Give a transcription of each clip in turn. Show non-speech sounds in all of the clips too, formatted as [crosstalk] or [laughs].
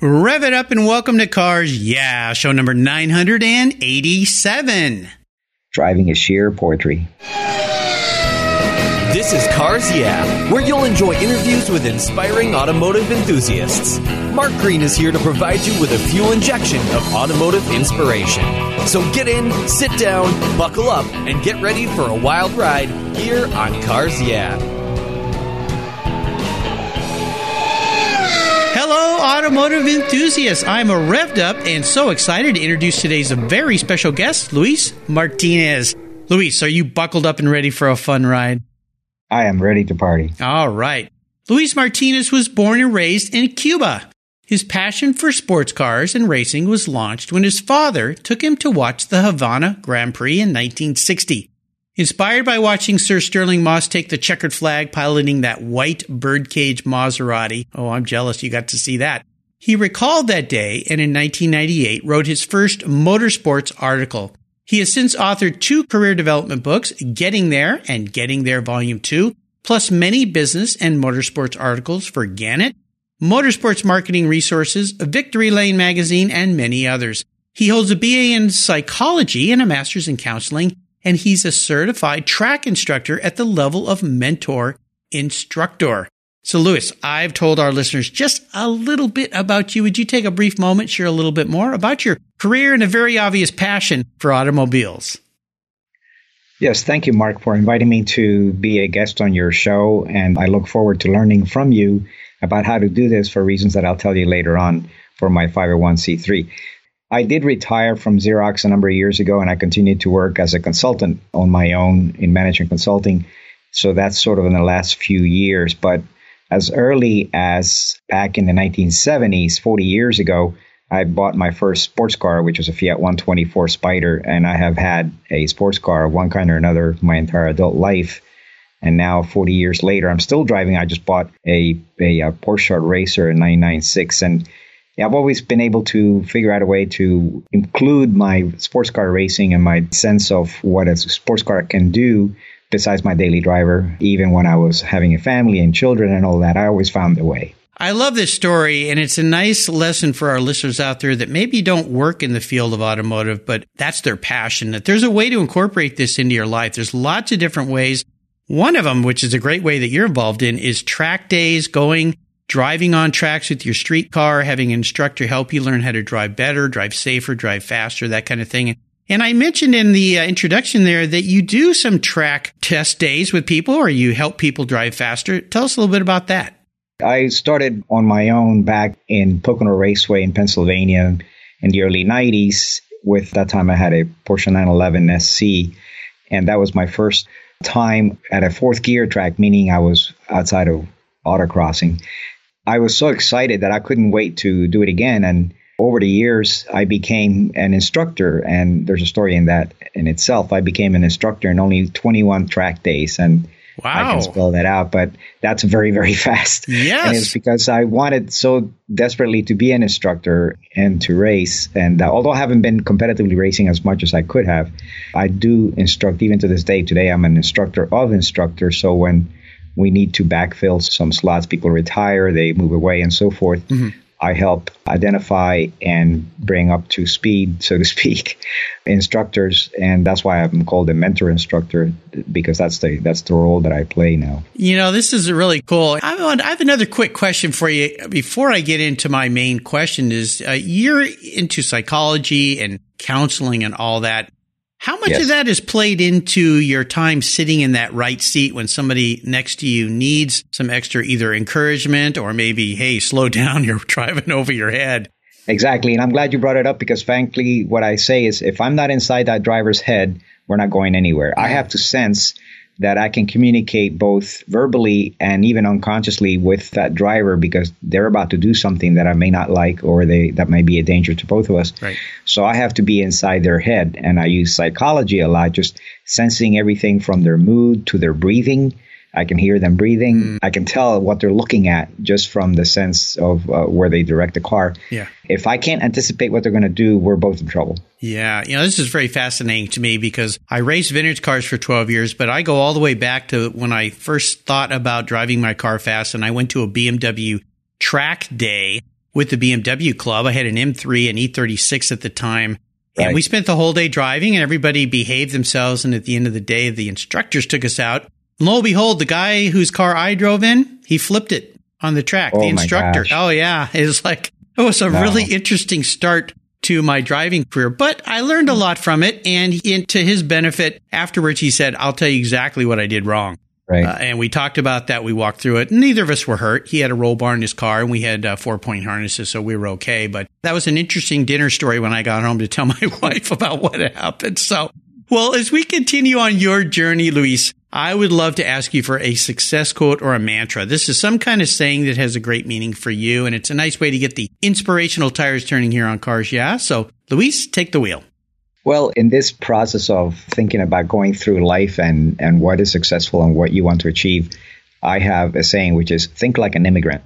Rev it up and welcome to Cars Yeah, show number 987. Driving is sheer poetry. This is Cars Yeah, where you'll enjoy interviews with inspiring automotive enthusiasts. Mark Green is here to provide you with a fuel injection of automotive inspiration. So get in, sit down, buckle up, and get ready for a wild ride here on Cars Yeah. Hello, automotive enthusiasts. I'm a revved up and so excited to introduce today's very special guest, Luis Martinez. Luis, are you buckled up and ready for a fun ride? I am ready to party. All right. Luis Martinez was born and raised in Cuba. His passion for sports cars and racing was launched when his father took him to watch the Havana Grand Prix in 1960. Inspired by watching Sir Stirling Moss take the checkered flag piloting that white birdcage Maserati. Oh, I'm jealous you got to see that. He recalled that day and in 1998 wrote his first motorsports article. He has since authored two career development books, Getting There and Getting There Volume 2, plus many business and motorsports articles for Gannett, Motorsports Marketing Resources, Victory Lane Magazine, and many others. He holds a BA in psychology and a master's in counseling and he's a certified track instructor at the level of mentor instructor. So, Luis, I've told our listeners just a little bit about you. Would you take a brief moment, share a little bit more about your career and a very obvious passion for automobiles? Yes, thank you, Mark, for inviting me to be a guest on your show. And I look forward to learning from you about how to do this for reasons that I'll tell you later on for my 501c3. I did retire from Xerox a number of years ago, and I continued to work as a consultant on my own in management consulting. So that's sort of in the last few years. But as early as back in the 1970s, 40 years ago, I bought my first sports car, which was a Fiat 124 Spider, and I have had a sports car of one kind or another my entire adult life. And now, 40 years later, I'm still driving. I just bought a, a, a Porsche Racer in 996, and I've always been able to figure out a way to include my sports car racing and my sense of what a sports car can do besides my daily driver. Even when I was having a family and children and all that, I always found a way. I love this story, and it's a nice lesson for our listeners out there that maybe don't work in the field of automotive, but that's their passion. That there's a way to incorporate this into your life. There's lots of different ways. One of them, which is a great way that you're involved in, is track days, going driving on tracks with your street car, having an instructor help you learn how to drive better, drive safer, drive faster, that kind of thing. And I mentioned in the uh, introduction there that you do some track test days with people or you help people drive faster. Tell us a little bit about that. I started on my own back in Pocono Raceway in Pennsylvania in the early 90s. With that time, I had a Porsche 911 SC, and that was my first time at a fourth gear track, meaning I was outside of autocrossing. I was so excited that I couldn't wait to do it again. And over the years, I became an instructor, and there's a story in that in itself. I became an instructor in only 21 track days, and wow. I can spell that out, but that's very, very [laughs] fast. Yes. And it's because I wanted so desperately to be an instructor and to race. And uh, although I haven't been competitively racing as much as I could have, I do instruct even to this day. Today, I'm an instructor of instructors. So when we need to backfill some slots. People retire, they move away, and so forth. Mm-hmm. I help identify and bring up to speed, so to [laughs] speak, instructors, and that's why I'm called a mentor instructor because that's the that's the role that I play now. You know, this is really cool. I have another quick question for you before I get into my main question. Is uh, you're into psychology and counseling and all that. How much yes. of that is played into your time sitting in that right seat when somebody next to you needs some extra either encouragement or maybe, hey, slow [laughs] down, you're driving over your head? Exactly. And I'm glad you brought it up because, frankly, what I say is if I'm not inside that driver's head, we're not going anywhere. I have to sense that I can communicate both verbally and even unconsciously with that driver because they're about to do something that I may not like or they that may be a danger to both of us. Right. So I have to be inside their head and I use psychology a lot, just sensing everything from their mood to their breathing I can hear them breathing. Mm. I can tell what they're looking at just from the sense of uh, where they direct the car. Yeah. If I can't anticipate what they're going to do, we're both in trouble. Yeah. You know, this is very fascinating to me because I raced vintage cars for 12 years, but I go all the way back to when I first thought about driving my car fast and I went to a BMW track day with the BMW club. I had an M3 and E36 at the time. Right. And we spent the whole day driving and everybody behaved themselves. And at the end of the day, the instructors took us out. And lo and behold, the guy whose car I drove in, he flipped it on the track. Oh the instructor. Oh yeah. It was like, it was a no. really interesting start to my driving career, but I learned a lot from it. And to his benefit, afterwards, he said, I'll tell you exactly what I did wrong. Right. Uh, and we talked about that. We walked through it. Neither of us were hurt. He had a roll bar in his car and we had uh, four point harnesses, so we were okay. But that was an interesting dinner story when I got home to tell [laughs] my wife about what happened. So, well, as we continue on your journey, Luis, I would love to ask you for a success quote or a mantra. This is some kind of saying that has a great meaning for you, and it's a nice way to get the inspirational tires turning here on Cars Yeah. So, Luis, take the wheel. Well, in this process of thinking about going through life and, and what is successful and what you want to achieve, I have a saying which is think like an immigrant.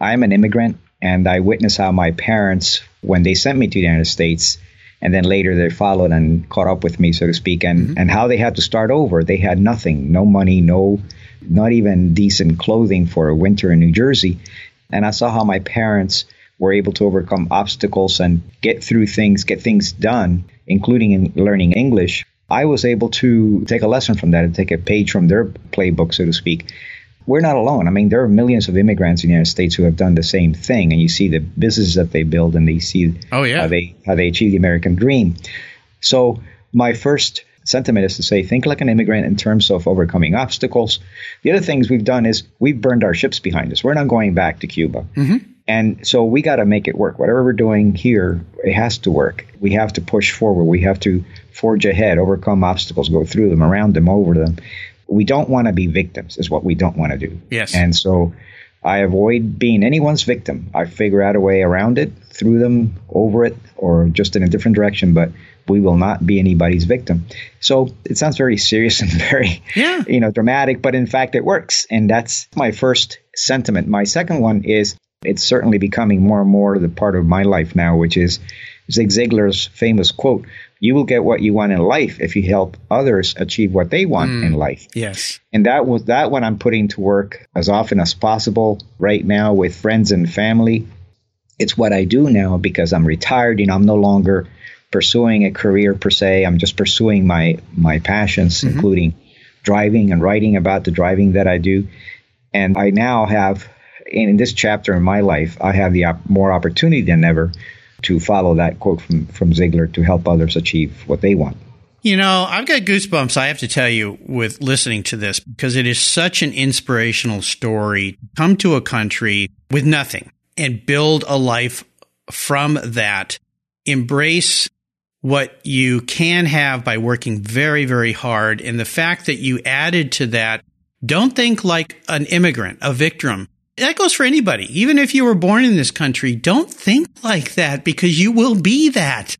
I am an immigrant, and I witness how my parents, when they sent me to the United States, and then later they followed and caught up with me, so to speak, and, mm-hmm. and how they had to start over. They had nothing, no money, no, not even decent clothing for a winter in New Jersey. And I saw how my parents were able to overcome obstacles and get through things, get things done, including in learning English. I was able to take a lesson from that and take a page from their playbook, so to speak, we're not alone. I mean, there are millions of immigrants in the United States who have done the same thing, and you see the businesses that they build, and they see oh, yeah. how they how they achieve the American dream. So my first sentiment is to say, think like an immigrant in terms of overcoming obstacles. The other things we've done is we've burned our ships behind us. We're not going back to Cuba. Mm-hmm. And so we got to make it work. Whatever we're doing here, it has to work. We have to push forward. We have to forge ahead, overcome obstacles, go through them, around them, over them we don't want to be victims is what we don't want to do. Yes. And so I avoid being anyone's victim. I figure out a way around it, through them, over it, or just in a different direction, but we will not be anybody's victim. So it sounds very serious [laughs] and very, yeah. you know, dramatic, but in fact it works. And that's my first sentiment. My second one is it's certainly becoming more and more the part of my life now, which is Zig Ziglar's famous quote, you will get what you want in life if you help others achieve what they want mm, in life. Yes. And that was that what I'm putting to work as often as possible right now with friends and family. It's what I do now because I'm retired, you know, I'm no longer pursuing a career per se. I'm just pursuing my my passions, mm-hmm. including driving and writing about the driving that I do. And I now have in this chapter in my life, I have the op- more opportunity than ever to follow that quote from, from Ziglar to help others achieve what they want. You know, I've got goosebumps, I have to tell you, with listening to this because it is such an inspirational story. Come to a country with nothing and build a life from that. Embrace what you can have by working very, very hard. And the fact that you added to that, don't think like an immigrant, a victim that goes for anybody. Even if you were born in this country, don't think like that because you will be that.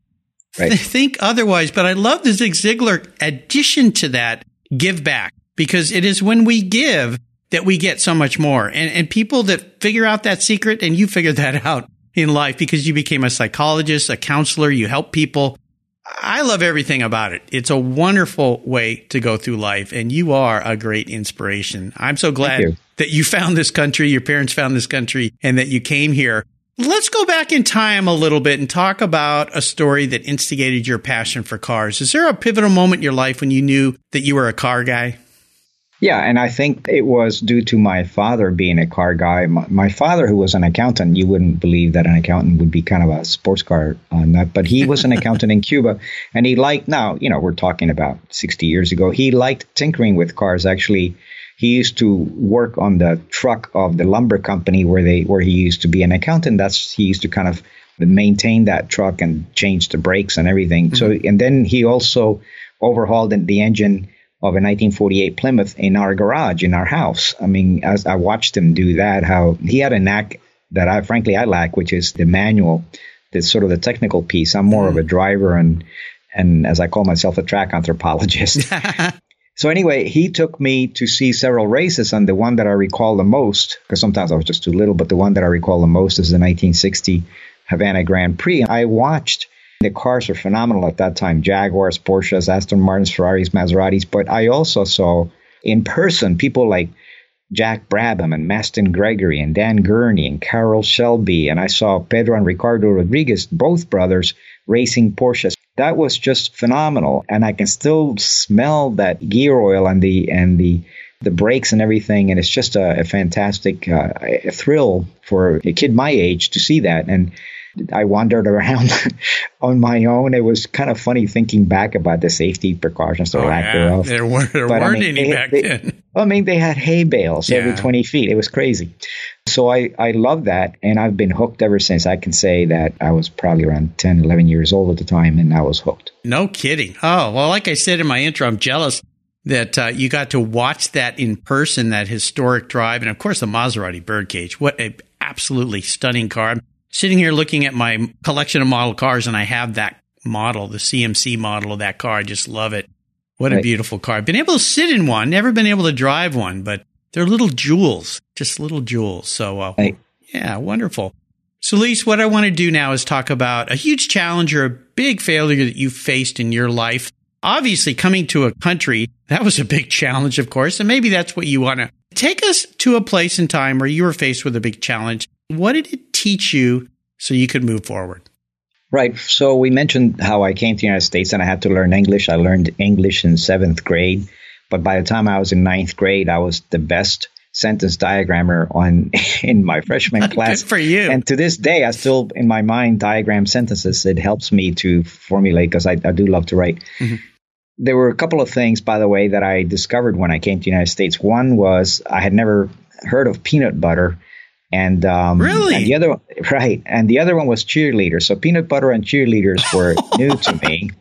Right. [laughs] Think otherwise. But I love the Zig Ziglar addition to that give back because it is when we give that we get so much more. And, and people that figure out that secret and you figured that [laughs] out in life because you became a psychologist, a counselor, you help people. I love everything about it. It's a wonderful way to go through life, and you are a great inspiration. I'm so glad you. That you found this country, your parents found this country, and that you came here. Let's go back in time a little bit and talk about a story that instigated your passion for cars. Is there a pivotal moment in your life when you knew that you were a car guy? Yeah, and I think it was due to my father being a car guy. My, my, father, who was an accountant, you wouldn't believe that an accountant would be kind of a sports car on that, but he was an [laughs] accountant in Cuba, and he liked. Now, you know, we're talking about 60 years ago. He liked tinkering with cars. Actually, he used to work on the truck of the lumber company where they where he used to be an accountant. That's he used to kind of maintain that truck and change the brakes and everything. Mm-hmm. So, and then he also overhauled the engine of a 1948 Plymouth in our garage in our house. I mean, as I watched him do that, how he had a knack that I frankly I lack, which is the manual, the sort of the technical piece. I'm more mm. of a driver and and as I call myself a track anthropologist. [laughs] so anyway, he took me to see several races, and the one that I recall the most, because sometimes I was just too little, but the one that I recall the most is the 1960 Havana Grand Prix. I watched the cars were phenomenal at that time Jaguars, Porsches, Aston Martins, Ferraris, Maseratis. But I also saw in person people like Jack Brabham and Masten Gregory and Dan Gurney and Carroll Shelby. And I saw Pedro and Ricardo Rodriguez, both brothers, racing Porsches. That was just phenomenal. And I can still smell that gear oil and the, and the, the brakes and everything. And it's just a, a fantastic uh, a thrill for a kid my age to see that. And I wandered around [laughs] on my own. It was kind of funny thinking back about the safety precautions oh, lack yeah. thereof. There, were, there weren't I mean, any they, back they, then. I mean, they had hay bales yeah. every 20 feet. It was crazy. So I, I love that. And I've been hooked ever since. I can say that I was probably around 10, 11 years old at the time, and I was hooked. No kidding. Oh, well, like I said in my intro, I'm jealous that uh, you got to watch that in person, that historic drive. And of course, the Maserati Birdcage. What a absolutely stunning car. I'm sitting here looking at my collection of model cars, and I have that model, the CMC model of that car. I just love it. What right. a beautiful car. Been able to sit in one, never been able to drive one, but they're little jewels, just little jewels. So, uh, right. yeah, wonderful. So, Luis, what I want to do now is talk about a huge challenge or a big failure that you faced in your life. Obviously, coming to a country, that was a big [laughs] challenge, of course. And maybe that's what you want to take us to a place in time where you were faced with a big challenge. What did it teach you so you could move forward? Right. So we mentioned how I came to the United States and I had to learn English. I learned English in seventh grade, but by the time I was in ninth grade, I was the best sentence diagrammer on [laughs] in my freshman [laughs] class. Good for you. And to this day, I still in my mind diagram sentences. It helps me to formulate because I, I, do love to write. Mm-hmm. There were a couple of things, by the way, that I discovered when I came to the United States. One was I had never heard of peanut butter and um, really, and the other right, and the other one was cheerleaders. So peanut butter and cheerleaders were [laughs] new to me.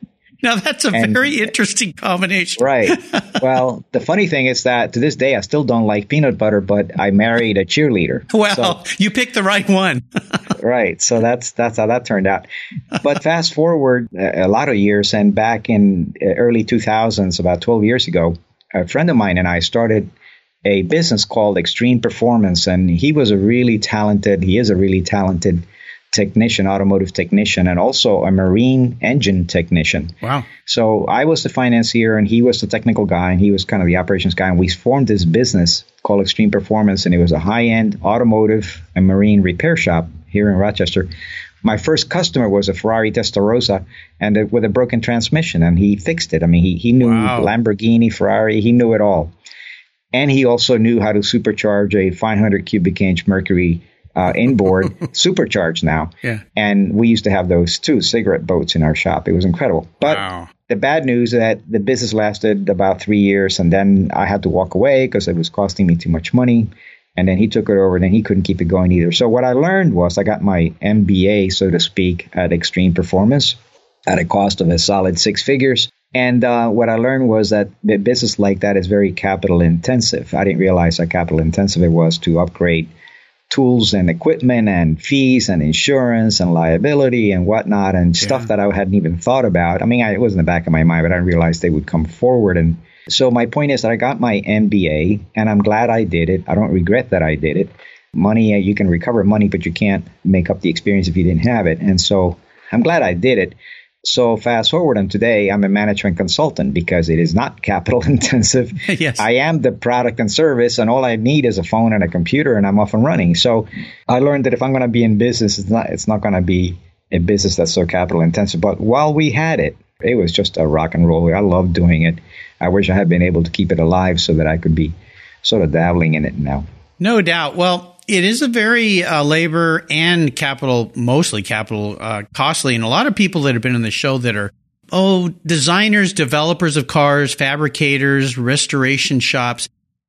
Now that's a and, very interesting combination, right? [laughs] Well, the funny thing is that to this day I still don't like peanut butter, but I married a cheerleader. [laughs] Well, so, you picked the right one, right? So that's that's how that turned out. But fast forward a lot of years, and back in uh, early 2000s, about 12 years ago, a friend of mine and I started a business called Extreme Performance, and he was a really talented. He is a really talented technician, automotive technician, and also a marine engine technician. Wow! So I was the financier, and he was the technical guy, and he was kind of the operations guy. And we formed this business called Extreme Performance, and it was a high-end automotive and marine repair shop here in Rochester. My first customer was a Ferrari Testarossa and it, with a broken transmission, and he fixed it. I mean, he, he knew wow. Lamborghini, Ferrari, he knew it all and he also knew how to supercharge a 500 cubic inch Mercury uh, inboard [laughs] supercharged now. Yeah. And we used to have those two cigarette boats in our shop. It was incredible. But wow. the bad news is that the business lasted about three years, and then I had to walk away because it was costing me too much money. And then he took it over, and then he couldn't keep it going either. So what I learned was I got my MBA, so to speak, at Extreme Performance at a cost of a solid six figures. And uh, what I learned was that business like that is very capital intensive. I didn't realize how capital intensive it was to upgrade tools and equipment and fees and insurance and liability and whatnot and yeah. stuff that I hadn't even thought about. I mean, I, it was in the back of my mind, but I didn't realize they would come forward. And so my point is that I got my MBA and I'm glad I did it. I don't regret that I did it. Money, uh, you can recover money, but you can't make up the experience if you didn't have it. And so I'm glad I did it. So fast forward and today I'm a management consultant because it is not [laughs] capital intensive. [laughs] yes. I am the product and service and all I need is a phone and a computer and I'm off and running. So I learned that if I'm going to be in business, it's not, it's not going to be a business that's so capital intensive. But while we had it, it was just a rock and roll. I loved doing it. I wish I had been able to keep it alive so that I could be sort of dabbling in it now. No doubt. Well, it is a very uh, labor and capital, mostly capital uh, costly. And a lot of people that have been on the show that are, oh, designers, developers of cars, fabricators, restoration shops.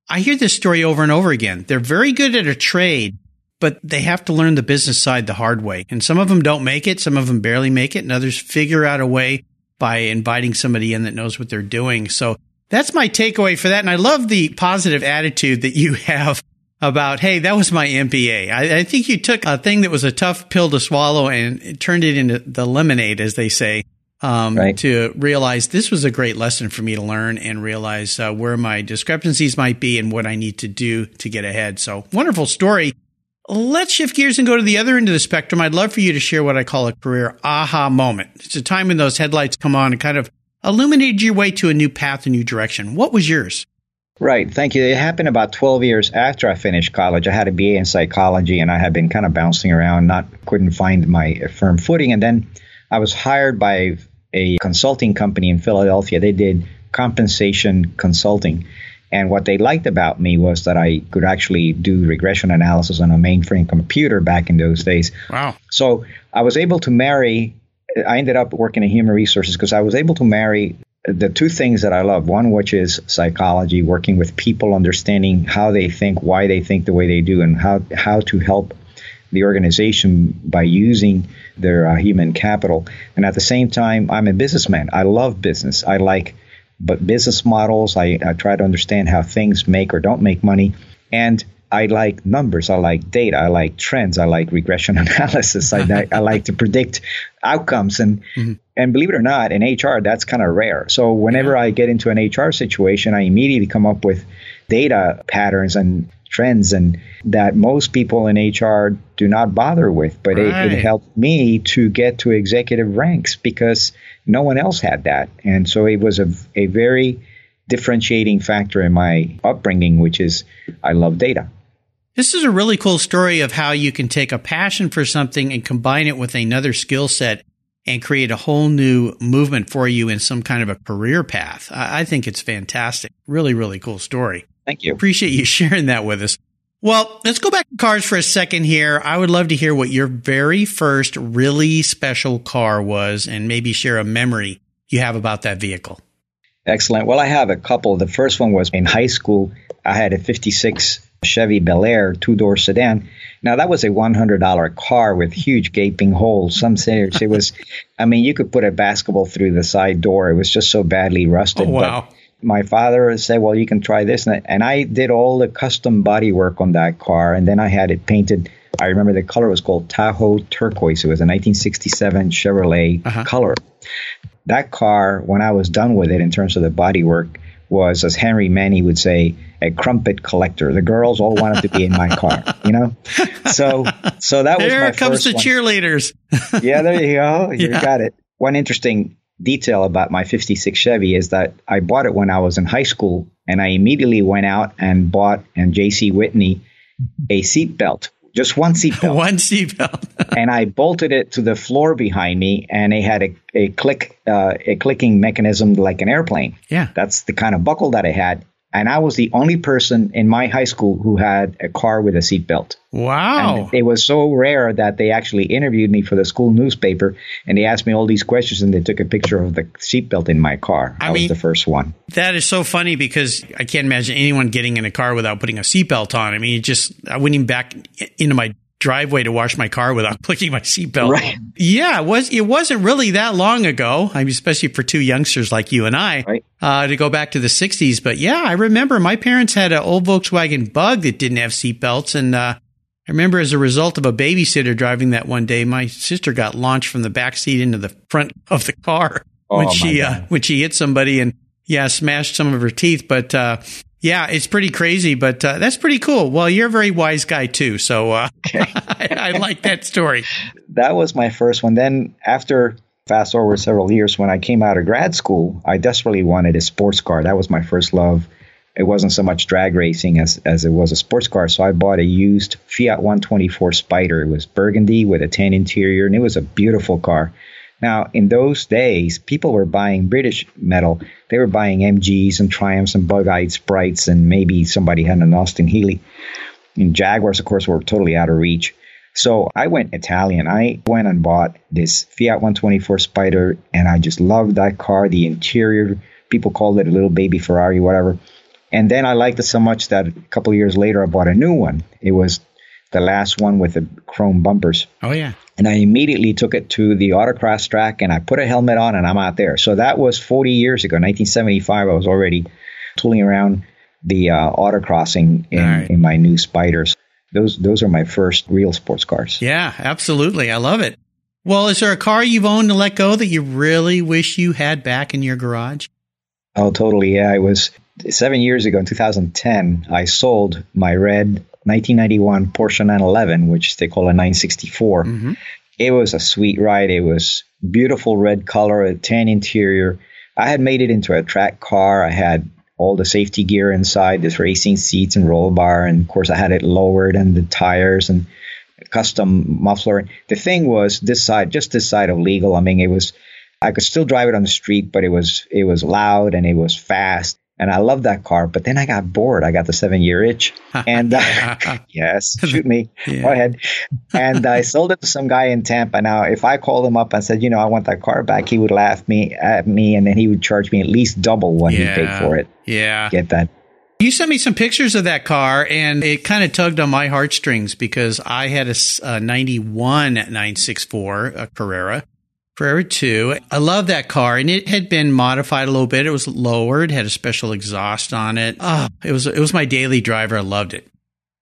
I hear this story over and over again. They're very good at a trade, but they have to learn the business side the hard way. And some of them don't make it. Some of them barely make it and others figure out a way by inviting somebody in that knows what they're doing. So that's my takeaway for that. And I love the positive attitude that you [laughs] have about, hey, that was my MBA. I, I, think you took a thing that was a tough pill to swallow and turned it into the lemonade, as they say, um, right. to realize this was a great lesson for me to learn and realize uh, where my discrepancies might be and what I need to do to get ahead. So wonderful story. Let's shift gears and go to the other end of the spectrum. I'd love for you to share what I call a career aha moment. It's a time when those headlights come on and kind of illuminated your way to a new path, a new direction. What was yours? Right. Thank you. It happened about 12 years after I finished college. I had a BA in psychology and I had been kind of bouncing around, not couldn't find my firm footing. And then I was hired by a consulting company in Philadelphia. They did compensation consulting. And what they liked about me was that I could actually do regression analysis on a mainframe computer back in those days. Wow. So I was able to marry, I ended up working in human resources because I was able to marry the two things that I love one, which is psychology, working with people, understanding how they think, why they think the way they do, and how, how to help the organization by using their uh, human capital. And at the same time, I'm a businessman. I love business. I like but business models. I, I try to understand how things make or don't make money. And I like numbers. I like data. I like trends. I like regression [laughs] analysis. I, I like to predict outcomes. And mm-hmm. and believe it or not, in HR, that's kind of rare. So whenever yeah. I get into an HR situation, I immediately come up with data patterns and trends and that most people in HR do not bother with. But right. it, it helped me to get to executive ranks because no one else had that. And so it was a, a very differentiating factor in my upbringing, which is I love data. This is a really cool story of how you can take a passion for something and combine it with another skill set and create a whole new movement for you in some kind of a career path. I, think it's fantastic. Really, really cool story. Thank you. Appreciate you [laughs] sharing that with us. Well, let's go back to cars for a second here. I would love to hear what your very first really special car was and maybe share a memory you have about that vehicle. Excellent. Well, I have a couple. The first one was in high school. I had a 56 Chevy Bel Air two door sedan. Now, that was a $100 car with huge gaping holes. Some say it was, I mean, you could put a basketball through the side door. It was just so badly rusted. Oh, wow. But my father said, "Well, you can try this," and I did all the custom body work on that car, and then I had it painted. I remember the color was called Tahoe turquoise. It was a 1967 Chevrolet uh-huh. color. That car, when I was done with it in terms of the body work, was, as Henry Manney would say, a crumpet collector. The girls all wanted to be in my car, you know. So, so that was there comes the one. cheerleaders. yeah, there you go. [laughs] You yeah. got it. One interesting detail about my 56 Chevy is that I bought it when I was in high school and I immediately went out and bought and JC Whitney a seat belt. Just one seat belt. [laughs] one seat belt. [laughs] and I bolted it to the floor behind me and it had a, a click uh, a clicking mechanism like an airplane. Yeah. That's the kind of buckle that I had and I was the only person in my high school who had a car with a seatbelt. Wow. And it was so rare that they actually interviewed me for the school newspaper and they asked me all these questions and they took a picture of the seatbelt in my car. I was the first one. That is so funny because I can't imagine anyone getting in a car without putting a seatbelt on. I mean, just, I went even back into my driveway to wash my car without [laughs] clicking my seatbelt. Right. Yeah, it was it wasn't really that long ago. I mean, especially for two youngsters like you and I, right. uh, to go back to the '60s. But yeah, I remember my parents had an old Volkswagen Bug that didn't have seatbelts, and uh, I remember as a result of a babysitter driving that one day, my sister got launched from the back seat into the front of the car [laughs] oh, when she uh, when she hit somebody and yeah, smashed some of her teeth. But uh, yeah, it's pretty crazy, but uh, that's pretty cool. Well, you're a very wise guy too, so uh, okay. [laughs] I, I, like that story. That was my first one. Then after fast forward several years, when I came out of grad school, I desperately wanted a sports car. That was my first love. It wasn't so much drag racing as as it was a sports car. So I bought a used Fiat 124 Spider. It was burgundy with a tan interior, and it was a beautiful car. Now, in those days, people were buying British metal. They were buying MGs and Triumphs and Bug-eyed Sprites, and maybe somebody had an Austin Healey. And Jaguars, of course, were totally out of reach. So I went Italian. I went and bought this Fiat 124 Spider, and I just loved that car. The interior, people called it a little baby Ferrari, whatever. And then I liked it so much that a couple years later, I bought a new one. It was the last one with the chrome bumpers. Oh, yeah. And I immediately took it to the autocross track and I put a helmet on and I'm out there. So that was 40 years ago, 1975. I was already tooling around the uh, autocrossing in, right. in my new Spiders. Those those are my first real sports cars. Yeah, absolutely. I love it. Well, is there a car you've owned to let go that you really wish you had back in your garage? Oh, totally. Yeah, it was seven years ago in 2010. I sold my red 1991 Porsche 911, which they call a 964. Mm-hmm. It was a sweet ride. It was beautiful red color, a tan interior. I had made it into a track car. I had all the safety gear inside, this racing seats and roll bar, and of course I had it lowered and the tires and custom muffler. The thing was this side, just this side of legal. I mean, it was I could still drive it on the street, but it was it was loud and it was fast. And I loved that car, but then I got bored. I got the seven year itch. [laughs] And uh, [laughs] yes, [laughs] shoot me. Yeah. Go ahead. And I sold it to some guy in Tampa. Now, if I called him up and said, you know, I want that car back, he would laugh me at me and then he would charge me at least double what yeah. he paid for it. Yeah. Get that. You sent me some pictures of that car and it kind of tugged on my heartstrings because I had a, a 91 964 a Carrera Carrera 2. I love that car and it had been modified a little bit. It was lowered, had a special exhaust on it. Oh, it was it was my daily driver. I loved it.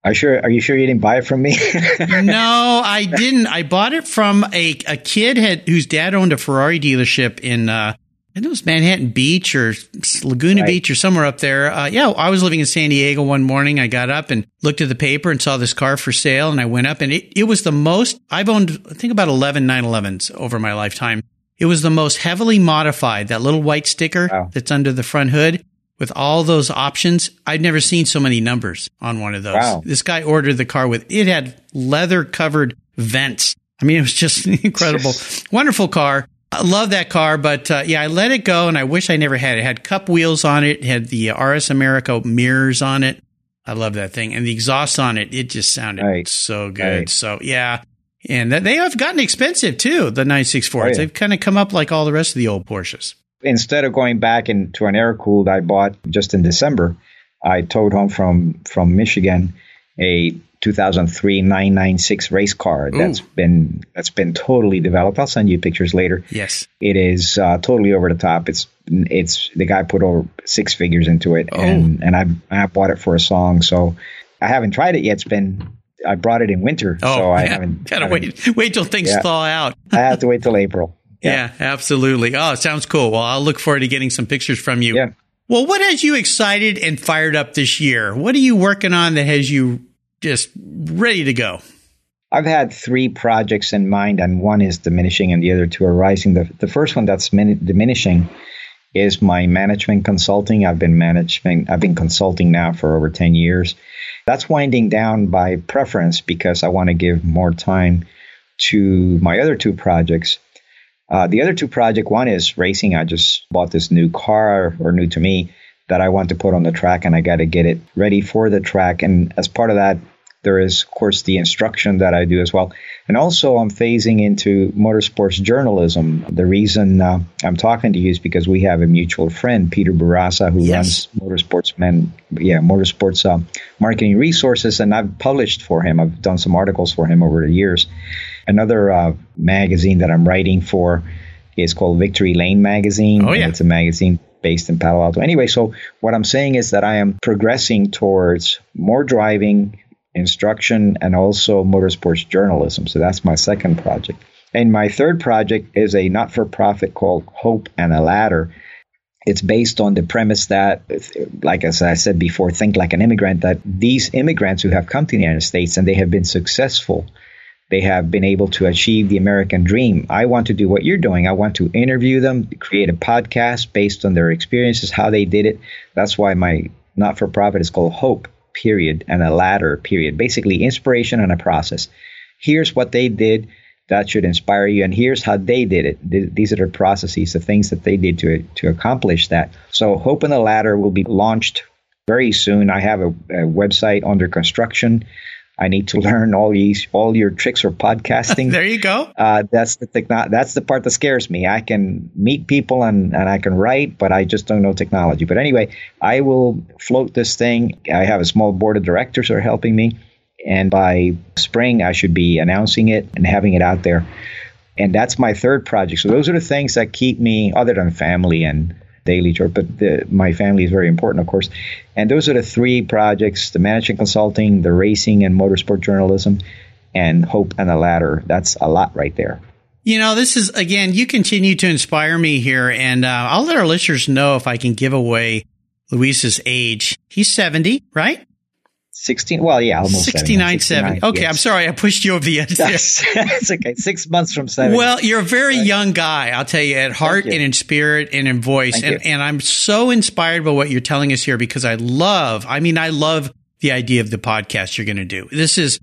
Are you sure? Are you sure you didn't buy it from me? [laughs] no, [laughs] I didn't. I bought it from a a kid had whose dad owned a Ferrari dealership in uh, I think it was Manhattan Beach or Laguna right. Beach or somewhere up there. Uh, yeah, I was living in San Diego one morning. I got up and looked at the paper and saw this car for sale. And I went up and it, it was the most, I've owned, I think about 11 911s over my lifetime. It was the most heavily modified, that little white sticker wow. that's under the front hood with all those options. I'd never seen so many numbers on one of those. Wow. This guy ordered the car with, it had leather covered vents. I mean, it was just [laughs] incredible, [laughs] wonderful car. I love that car, but uh, yeah, I let it go, and I wish I never had it. it. Had cup wheels on it, had the RS America mirrors on it. I love that thing, and the exhaust on it. It just sounded right. so good. Right. So yeah, and they have gotten expensive too. The 964s, oh, yeah. they've kind of come up like all the rest of the old Porsches. Instead of going back into an air cooled, I bought just in December. I towed home from from Michigan a 2003 996 race car Ooh. that's been that's been totally developed. I'll send you pictures later. Yes, it is uh, totally over the top. It's it's the guy put over six figures into it, oh. and and I I bought it for a song, so I haven't tried it yet. It's been I brought it in winter, oh, so I yeah. haven't. [laughs] Gotta wait wait till things yeah. thaw out. [laughs] I have to wait till April. Yeah. yeah, absolutely. Oh, sounds cool. Well, I'll look forward to getting some pictures from you. Yeah. Well, what has you excited and fired up this year? What are you working on that has you just ready to go? I've had three projects in mind, and one is diminishing, and the other two are rising. The, the first one that's min- diminishing is my management consulting. I've been managing, I've been consulting now for over 10 years. That's winding down by preference because I want to give more time to my other two projects. Uh, the other two project, one is racing. I just bought this new car, or new to me, that I want to put on the track, and I got to get it ready for the track. And as part of that, there is, of course, the instruction that I do as well. And also, I'm phasing into motorsports journalism. The reason uh, I'm talking to you is because we have a mutual friend, Peter Barraza, who yes. runs Motorsports Men, yeah, Motorsports uh, Marketing Resources, and I've published for him. I've done some articles for him over the years. Another uh, magazine that I'm writing for is called Victory Lane Magazine. Oh, yeah. It's a magazine based in Palo Alto. Anyway, so what I'm saying is that I am progressing towards more driving, instruction, and also motorsports journalism. So that's my second project. And my third project is a not for profit called Hope and a Ladder. It's based on the premise that, like as I said before, think like an immigrant, that these immigrants who have come to the United States and they have been successful, they have been able to achieve the American dream. I want to do what you're doing. I want to interview them, create a podcast based on their experiences, how they did it. That's why my not for profit is called Hope period and a ladder period. Basically, inspiration and a process. Here's what they did that should inspire you, and here's how they did it. These are the processes, the things that they did to to accomplish that. So, Hope and the Ladder will be launched very soon. I have a, a website under construction. I need to [laughs] learn all these all your tricks for podcasting. [laughs] there you go. Uh, that's the techno- That's the part that scares me. I can meet people and, and I can write, but I just don't know technology. But anyway, I will float this thing. I have a small board of directors who are helping me, and by spring I should be announcing it and having it out there. And that's my third project. So those are the things that keep me, other than family and daily chore, but the, my family is very important, of course. And those are the three projects the management consulting, the racing and motorsport journalism, and Hope and the Ladder. That's a lot right there. You know, this is, again, you continue to inspire me here, and uh, I'll let our listeners know if I can give away Luis's age. He's 70, right? 16 well yeah almost 69 70 okay yes. i'm sorry i pushed you over the edge That's, [laughs] that's okay six months from seven well you're a very right. young guy i'll tell you at heart you. and in spirit and in voice and, and i'm so inspired by what you're telling us here because i love i mean i love the idea of the podcast you're going to do this is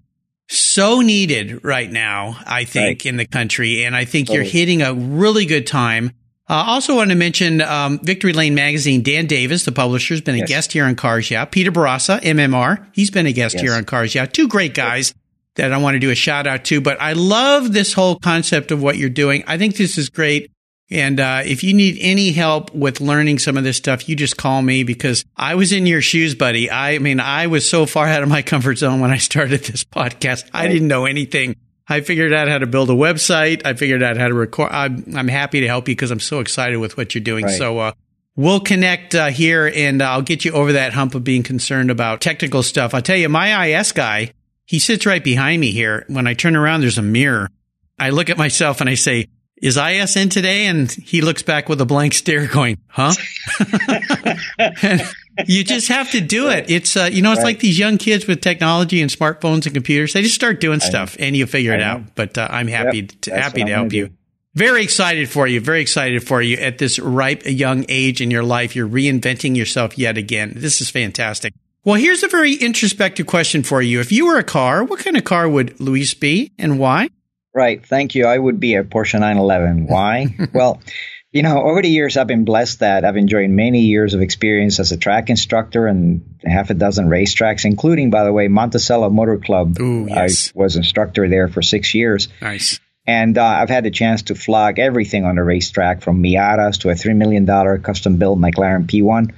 so needed right now i think right. in the country and i think totally. you're hitting a really good time uh, also want to mention um, Victory Lane Magazine. Dan Davis, the publisher, has been a yes. guest here on Cars Yeah. Peter Barraza, MMR, he's been a guest yes. here on Cars Yeah. Two great guys that I want to do a shout out to. But I love this whole concept of what you're doing. I think this is great. And uh, if you need any help with learning some of this stuff, you just call me because I was in your shoes, buddy. I mean, I was so far out of my comfort zone when I started this podcast. I didn't know anything I figured out how to build a website. I figured out how to record. I'm, I'm happy to help you because I'm so excited with what you're doing. Right. So, uh, we'll connect uh, here and I'll get you over that hump of being concerned about technical stuff. I'll tell you, my IS guy, he sits right behind me here. When I turn around, there's a mirror. I look at myself and I say, is IS in today? And he looks back with a blank stare going, huh? [laughs] you just have to do it. It's, uh, you know, it's right. like these young kids with technology and smartphones and computers. They just start doing stuff and you figure it out. But uh, I'm happy yep, to, happy to help you. Do. Very excited for you. Very excited for you at this ripe young age in your life. You're reinventing yourself yet again. This is fantastic. Well, here's a very introspective question for you. If you were a car, what kind of car would Luis be and why? Right. Thank you. I would be a Porsche 911. Why? [laughs] well, you know, over the years, I've been blessed that I've enjoyed many years of experience as a track instructor and half a dozen racetracks, including, by the way, Monticello Motor Club. Ooh, yes. I was instructor there for six years. Nice. And uh, I've had the chance to flog everything on the racetrack from Miatas to a $3 million custom built McLaren P1.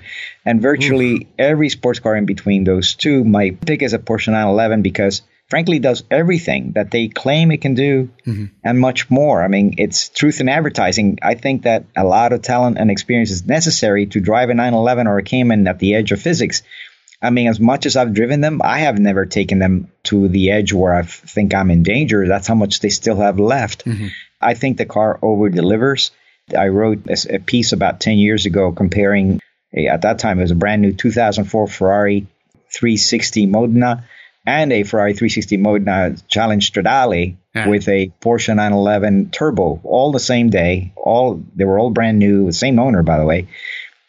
And virtually Ooh. every sports car in between those two. My pick is a Porsche 911 because – frankly does everything that they claim it can do mm-hmm. and much more. I mean, it's truth in advertising. I think that a lot of talent and experience is necessary to drive a 911 or a Cayman at the edge of physics. I mean, as much as I've driven them, I have never taken them to the edge where I think I'm in danger. That's how much they still have left. Mm-hmm. I think the car over delivers. I wrote a, piece about 10 years ago comparing, at that time, it was a brand new 2004 Ferrari 360 Modena and a Ferrari 360 Modena Challenge Stradale yeah. with a Porsche 911 Turbo, all the same day. All they were all brand new, same owner, by the way.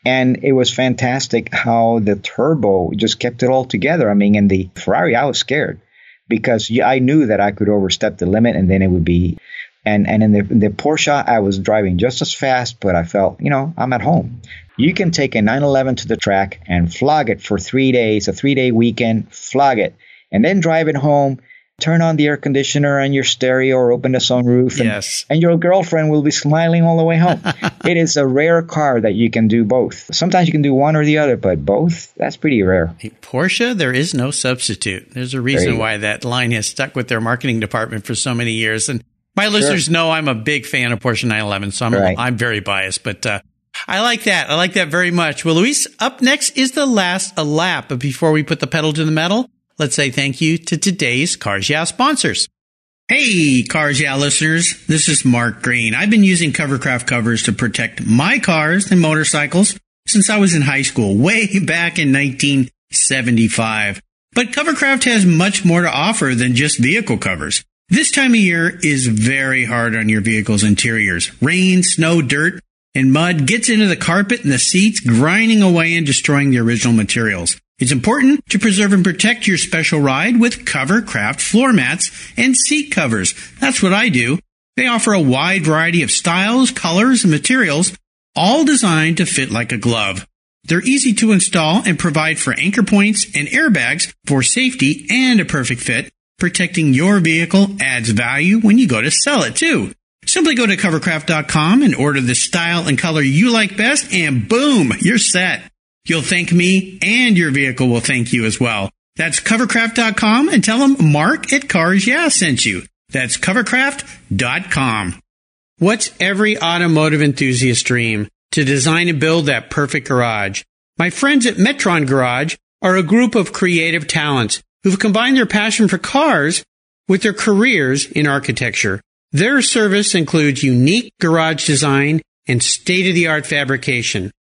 And it was fantastic how the Turbo just kept it all together. I mean, in the Ferrari, I was scared because I knew that I could overstep the limit, and then it would be. And and in the, in the Porsche, I was driving just as fast, but I felt, you know, I'm at home. You can take a 911 to the track and flog it for three days, a three day weekend, flog it and then drive it home turn on the air conditioner and your stereo or open the sunroof and, yes. and your girlfriend will be smiling all the way home [laughs] it is a rare car that you can do both sometimes you can do one or the other but both that's pretty rare porsche there is no substitute there's a reason why that line has stuck with their marketing department for so many years and my listeners sure. know i'm a big fan of porsche 911 so i'm, right. I'm very biased but uh, I like that. I like that very much. Well, Luis, up next is the last a lap. But before we put the pedal to the metal, let's say thank you to today's Cars Yeah sponsors. Hey, Cars Yeah listeners, this is Mark Green. I've been using Covercraft covers to protect my cars and motorcycles since I was in high school, [laughs] way back in 1975. But Covercraft has much more to offer than just vehicle covers. This time of year is very hard on your vehicle's interiors. Rain, snow, dirt, and mud gets into the carpet and the seats, grinding away and destroying the original materials. It's important to preserve and protect your special ride with Covercraft floor mats and seat covers. That's what I do. They offer a wide variety of styles, colors, and materials, all designed to fit like a glove. They're easy to install and provide for anchor points and airbags for safety and a perfect fit. Protecting your vehicle adds value when you go to sell it too. Simply go to covercraft.com and order the style and color you like best and boom, you're set. You'll thank me and your vehicle will thank you as well. That's covercraft.com and tell them Mark at Cars Yeah sent you. That's covercraft.com. What's every automotive enthusiast dream? To design and build that perfect garage. My friends at Metron Garage are a group of creative talents who've combined their passion for cars with their careers in architecture. Their service includes unique garage design and state of the art fabrication.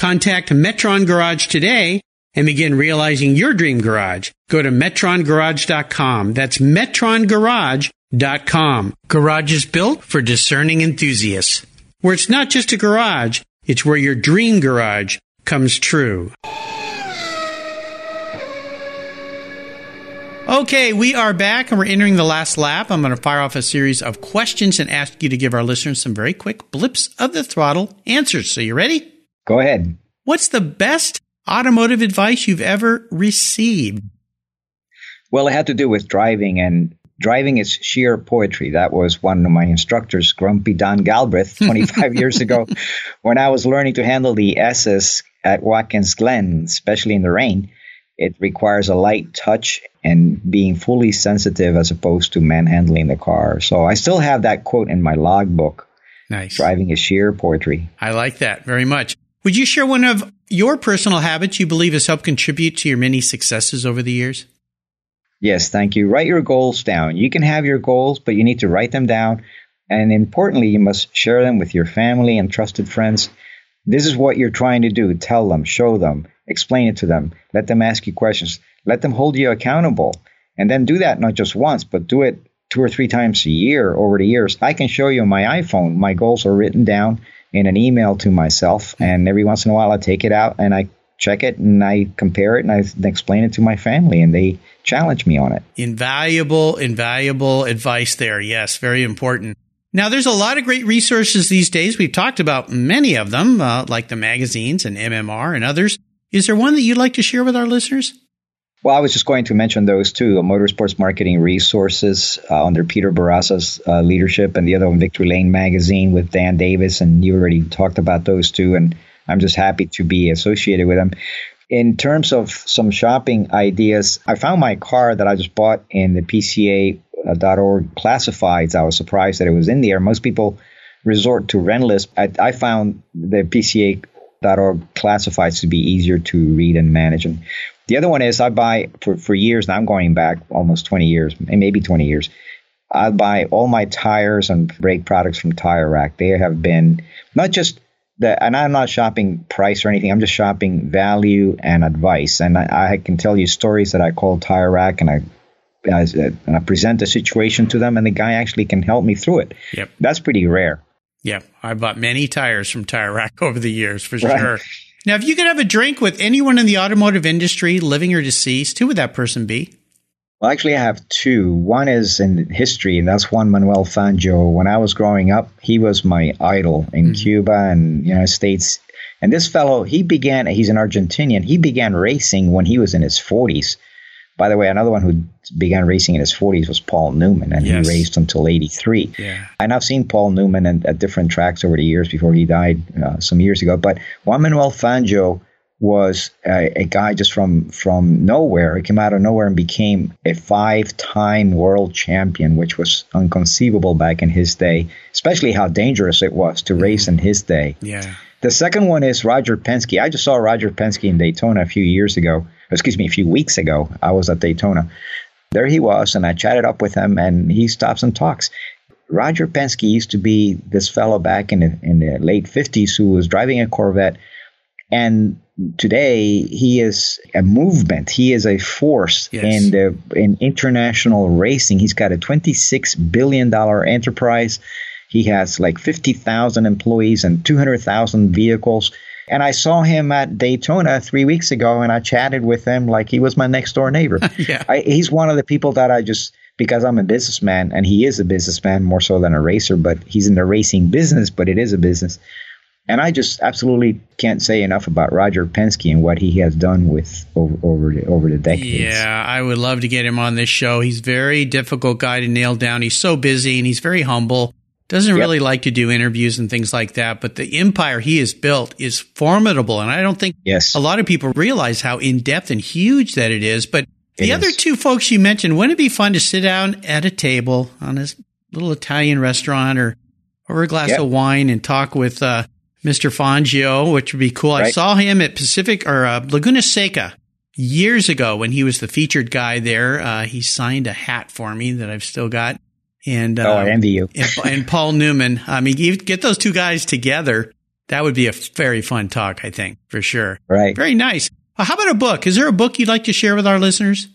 Contact Metron Garage today and begin realizing your dream garage. Go to metrongarage.com. That's metrongarage.com. Garage is built for discerning enthusiasts. Where it's not just a garage, it's where your dream garage comes true. Okay, we are back and we're entering the last lap. I'm going to fire off a series of questions and ask you to give our listeners some very quick blips of the throttle answers. So you ready? Go ahead. What's the best automotive advice you've ever received? Well, it had to do with driving, and driving is sheer poetry. That was one of my instructors, Grumpy Don Galbraith, [laughs] 25 years ago, when I was learning to handle the S's at Watkins Glen, especially in the rain. It requires a light touch and being fully sensitive as opposed to manhandling the car. So I still have that quote in my logbook. Nice. Driving is sheer poetry. I like that very much. Would you share one of your personal habits you believe has helped contribute to your many successes over the years? Yes, thank you. Write your goals down. You can have your goals, but you need to write them down. And importantly, you must share them with your family and trusted friends. This is what you're trying to do. Tell them, show them, explain it to them, let them ask you questions, let them hold you accountable. And then do that not just once, but do it two or three times a year over the years. I can show you on my iPhone. My goals are written down in an email to myself, and every once in a while I take it out and I check it and I compare it and I explain it to my family, and they challenge me on it. Invaluable, invaluable advice there. Yes, very important. Now, there's a lot of great resources these days. We've talked about many of them, uh, like the magazines and MMR and others. Is there one that you'd like to share with our listeners? Well, I was just going to mention those two motorsports marketing resources uh, under Peter Barraza's uh, leadership, and the other one, Victory Lane Magazine, with Dan Davis. And you already talked about those two, and I'm just happy to be associated with them. In terms of some shopping ideas, I found my car that I just bought in the PCA.org classifieds. I was surprised that it was in there. Most people resort to Rennlist. I, I found the PCA.org classifieds to be easier to read and manage. And the other one is I buy for, for years now, I'm going back almost 20 years, maybe 20 years. I buy all my tires and brake products from Tire Rack. They have been not just the, and I'm not shopping price or anything. I'm just shopping value and advice. And I, I can tell you stories that I call Tire Rack and I, and I present the situation to them and the guy actually can help me through it. Yep. That's pretty rare. Yeah. I bought many tires from Tire Rack [laughs] over the years for right. sure. Now, if you could have a drink with anyone in the automotive industry, living or deceased, who would that person be? Well, actually, I have two. One is in history, and that's Juan Manuel Fangio. When I was growing up, he was my idol in mm-hmm. Cuba and United States. And this fellow, he began, he's an Argentinian. He began racing when he was in his 40s. By the way, another one who began racing in his 40s was Paul Newman, and yes. he raced until 83. Yeah. And I've seen Paul Newman at, at different tracks over the years before he died uh, some years ago. But Juan Manuel Fangio was a, a, guy just from from nowhere. He came out of nowhere and became a five-time world champion, which was unconceivable back in his day. Especially how dangerous it was to race in his day. Yeah. The second one is Roger Penske. I just saw Roger Penske in Daytona a few years ago. Excuse me, a few weeks ago. I was at Daytona. There he was, and I chatted up with him, and he stops and talks. Roger Penske used to be this fellow back in the, in the late 50s who was driving a Corvette and today he is a movement. He is a force yes. in the in international racing. He's got a 26 billion dollar enterprise. He has like 50,000 employees and 200,000 vehicles. And I saw him at Daytona three weeks ago, and I chatted with him like he was my next door neighbor. [laughs] yeah. I, he's one of the people that I just because I'm a businessman, and he is a businessman more so than a racer, but he's in the racing business, but it is a business. And I just absolutely can't say enough about Roger Penske and what he has done with over over the, over the decades. Yeah, I would love to get him on this show. He's very difficult guy to nail down. He's so busy and he's very humble. Doesn't yep. really like to do interviews and things like that, but the empire he has built is formidable. And I don't think yes. a lot of people realize how in depth and huge that it is. But The other two folks you mentioned, wouldn't it be fun to sit down at a table on a little Italian restaurant or over a glass yep. of wine and talk with uh, Mr. Fangio, which would be cool. Right. I saw him at Pacific or uh, Laguna Seca years ago when he was the featured guy there. Uh, he signed a hat for me that I've still got. And oh, I um, envy you. and, and, Paul Newman. I mean, you get those two guys together. That would be a very fun talk, I think, for sure. Right. Very nice. Well, how about a book? Is there a book you'd like to share with our listeners?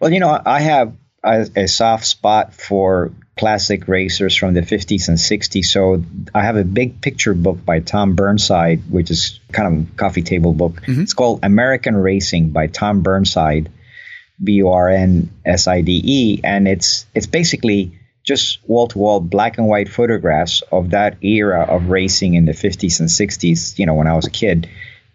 Well, you know, I have a, a soft spot for classic racers from the 50s and 60s. So I have a big picture book by Tom Burnside, which is kind of a coffee table book. Mm-hmm. It's called American Racing by Tom Burnside, B U R N S I D E, and it's it's basically just wall to wall black and white photographs of that era of racing in the 50s and 60s. You know, when I was a kid.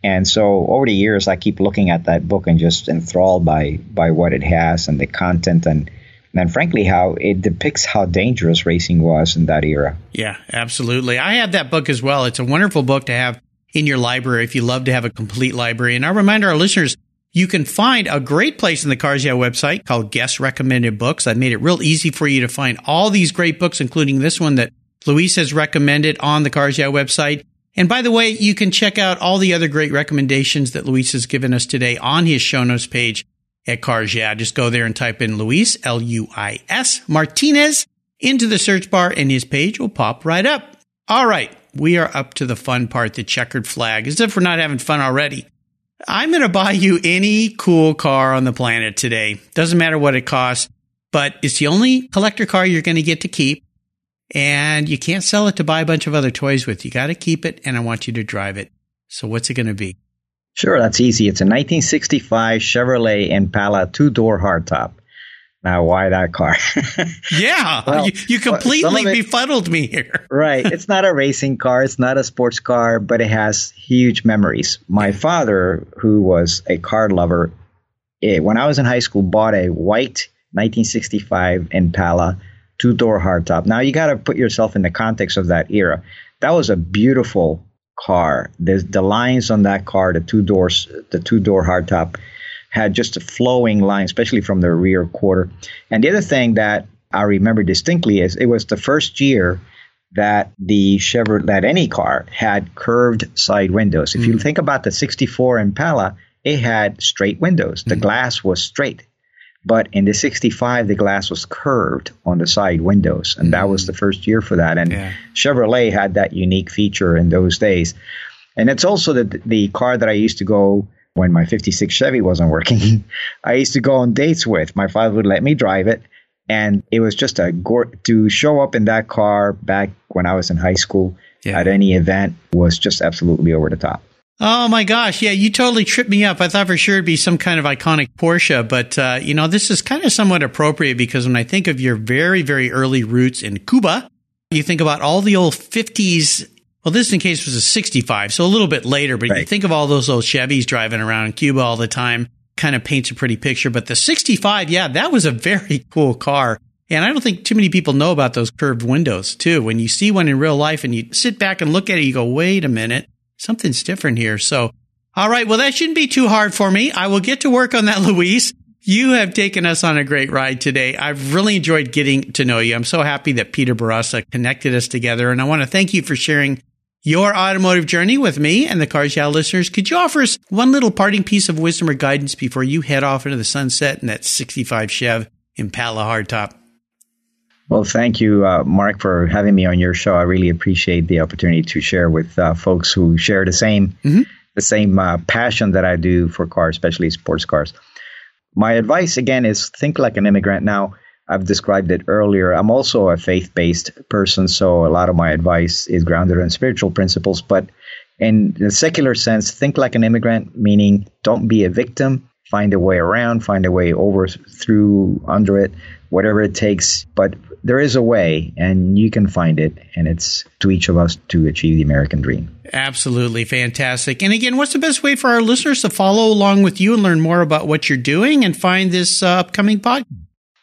And so over the years, I keep looking at that book and just enthralled by by what it has and the content and and frankly, how it depicts how dangerous racing was in that era. Yeah, absolutely. I have that book as well. It's a wonderful book to have in your library if you love to have a complete library. And I remind our listeners, you can find a great place in the Cars Yeah website called Guest Recommended Books. I've made it real easy for you to find all these great books, including this one that Luis has recommended on the Cars Yeah website. And by the way, you can check out all the other great recommendations that Luis has given us today on his show notes page at Cars Yeah. Just go there and type in Luis, L-U-I-S, Martinez into the search bar and his page will pop right up. All right. We are up to the fun part, the checkered flag, as if we're not having fun already. I'm going to buy you any cool car on the planet today. Doesn't matter what it costs, but it's the only collector car you're going to get to keep. And you can't sell it to buy a bunch of other toys with. You got to keep it and I want you to drive it. So what's it going to be? Sure, that's easy. It's a 1965 Chevrolet Impala two door hardtop. Now, why that car? [laughs] yeah, well, you, you, completely it, befuddled me here. [laughs] right. It's not a racing car, it's not a sports car, but it has huge memories. My father, who was a car lover, it, eh, when I was in high school, bought a white 1965 Impala two door hardtop. Now, you got to put yourself in the context of that era. That was a beautiful car. There's the lines on that car, the two doors, the two door hardtop, had just a flowing line, especially from the rear quarter. And the other thing that I remember distinctly is it was the first year that the Chevrolet, that any car had curved side windows. If mm-hmm. you think about the 64 Impala, it had straight windows. The mm-hmm. glass was straight. But in the 65, the glass was curved on the side windows. And that was mm. the first year for that. And yeah. Chevrolet had that unique feature in those days. And it's also the, the car that I used to go when my 56 Chevy wasn't working. [laughs] I used to go on dates with. My father would let me drive it. And it was just a gore to show up in that car back when I was in high school yeah. at any event was just absolutely over the top. Oh my gosh. Yeah, you totally tripped me up. I thought for sure it'd be some kind of iconic Porsche, but, uh, you know, this is kind of somewhat appropriate because when I think of your very, very early roots in Cuba, you think about all the old 50s. Well, this in case was a 65, so a little bit later, but right. you think of all those old Chevys driving around in Cuba all the time, kind of paints a pretty picture. But the 65, yeah, that was a very [laughs] cool car. And I don't think too many people know about those curved windows too. When you see one in real life and you sit back and look at it, you go, wait a minute something's different here. So, all right. Well, that shouldn't be too hard for me. I will get to work on that, [laughs] Luis. You have taken us on a great ride today. I've really enjoyed getting to know you. I'm so happy that Peter Barraza connected us together. And I want to thank you for sharing your automotive journey with me and the Cars Yeah listeners. Could you offer us one little parting piece of wisdom or guidance before you head off into the sunset in that 65 Chev Impala hardtop? Well, thank you, uh, Mark, for having me on your show. I really appreciate the opportunity to share with uh, folks who share the same mm-hmm. the same uh, passion that I do for cars, especially sports cars. My advice again is think like an immigrant. Now, I've described it earlier. I'm also a faith based person, so a lot of my advice is grounded in spiritual principles. But in the secular sense, think like an immigrant, meaning don't be a victim, find a way around, find a way over, through, under it, whatever it takes. But there is a way, and you can find it, and it's to each of us to achieve the American dream. Absolutely fantastic. And again, what's the best way for our listeners to follow along with you and learn more about what you're doing and find this uh, upcoming pod?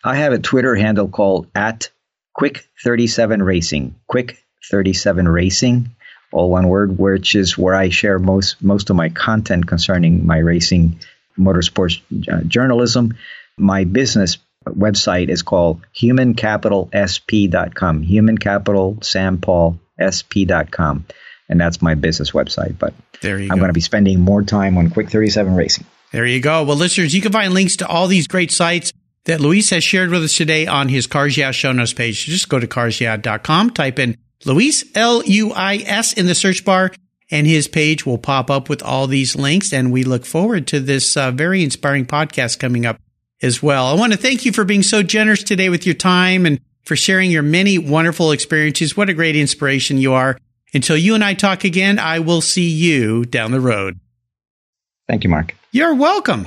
I have a Twitter handle called at Quick37 Racing. Quick37 Racing, all one word, which is where I share most most of my content concerning my racing motorsports uh, journalism. My business website is called humancapitalsp.com, humancapitalsampaulsp.com. And that's my business website. But there you I'm go. going to be spending more time on Quick 37 Racing. There you go. Well, listeners, you can find links to all these great sites that Luis has shared with us today on his Cars Yeah show notes page. Just go to carsyeah.com, type in Luis, L-U-I-S in the search bar, and his page will pop up with all these links. And we look forward to this uh, very inspiring podcast coming up as well. I want to thank you for being so generous today with your time and for sharing your many wonderful experiences. What a great inspiration you are. Until you and I talk again, I will see you down the road. Thank you, Mark. You're welcome.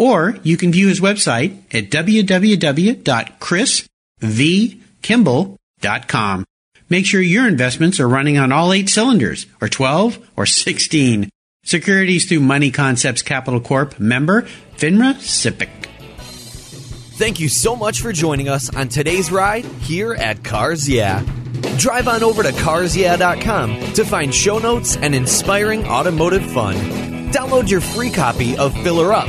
Or you can view his website at www.chrisvkimball.com. Make sure your investments are running on all eight cylinders, or 12, or 16. Securities through Money Concepts Capital Corp. Member, FINRA SIPC. Thank you so much for joining us on today's ride here at Cars Yeah. Drive on over to carsyeah.com to find show notes and inspiring automotive fun. Download your free copy of Filler Up,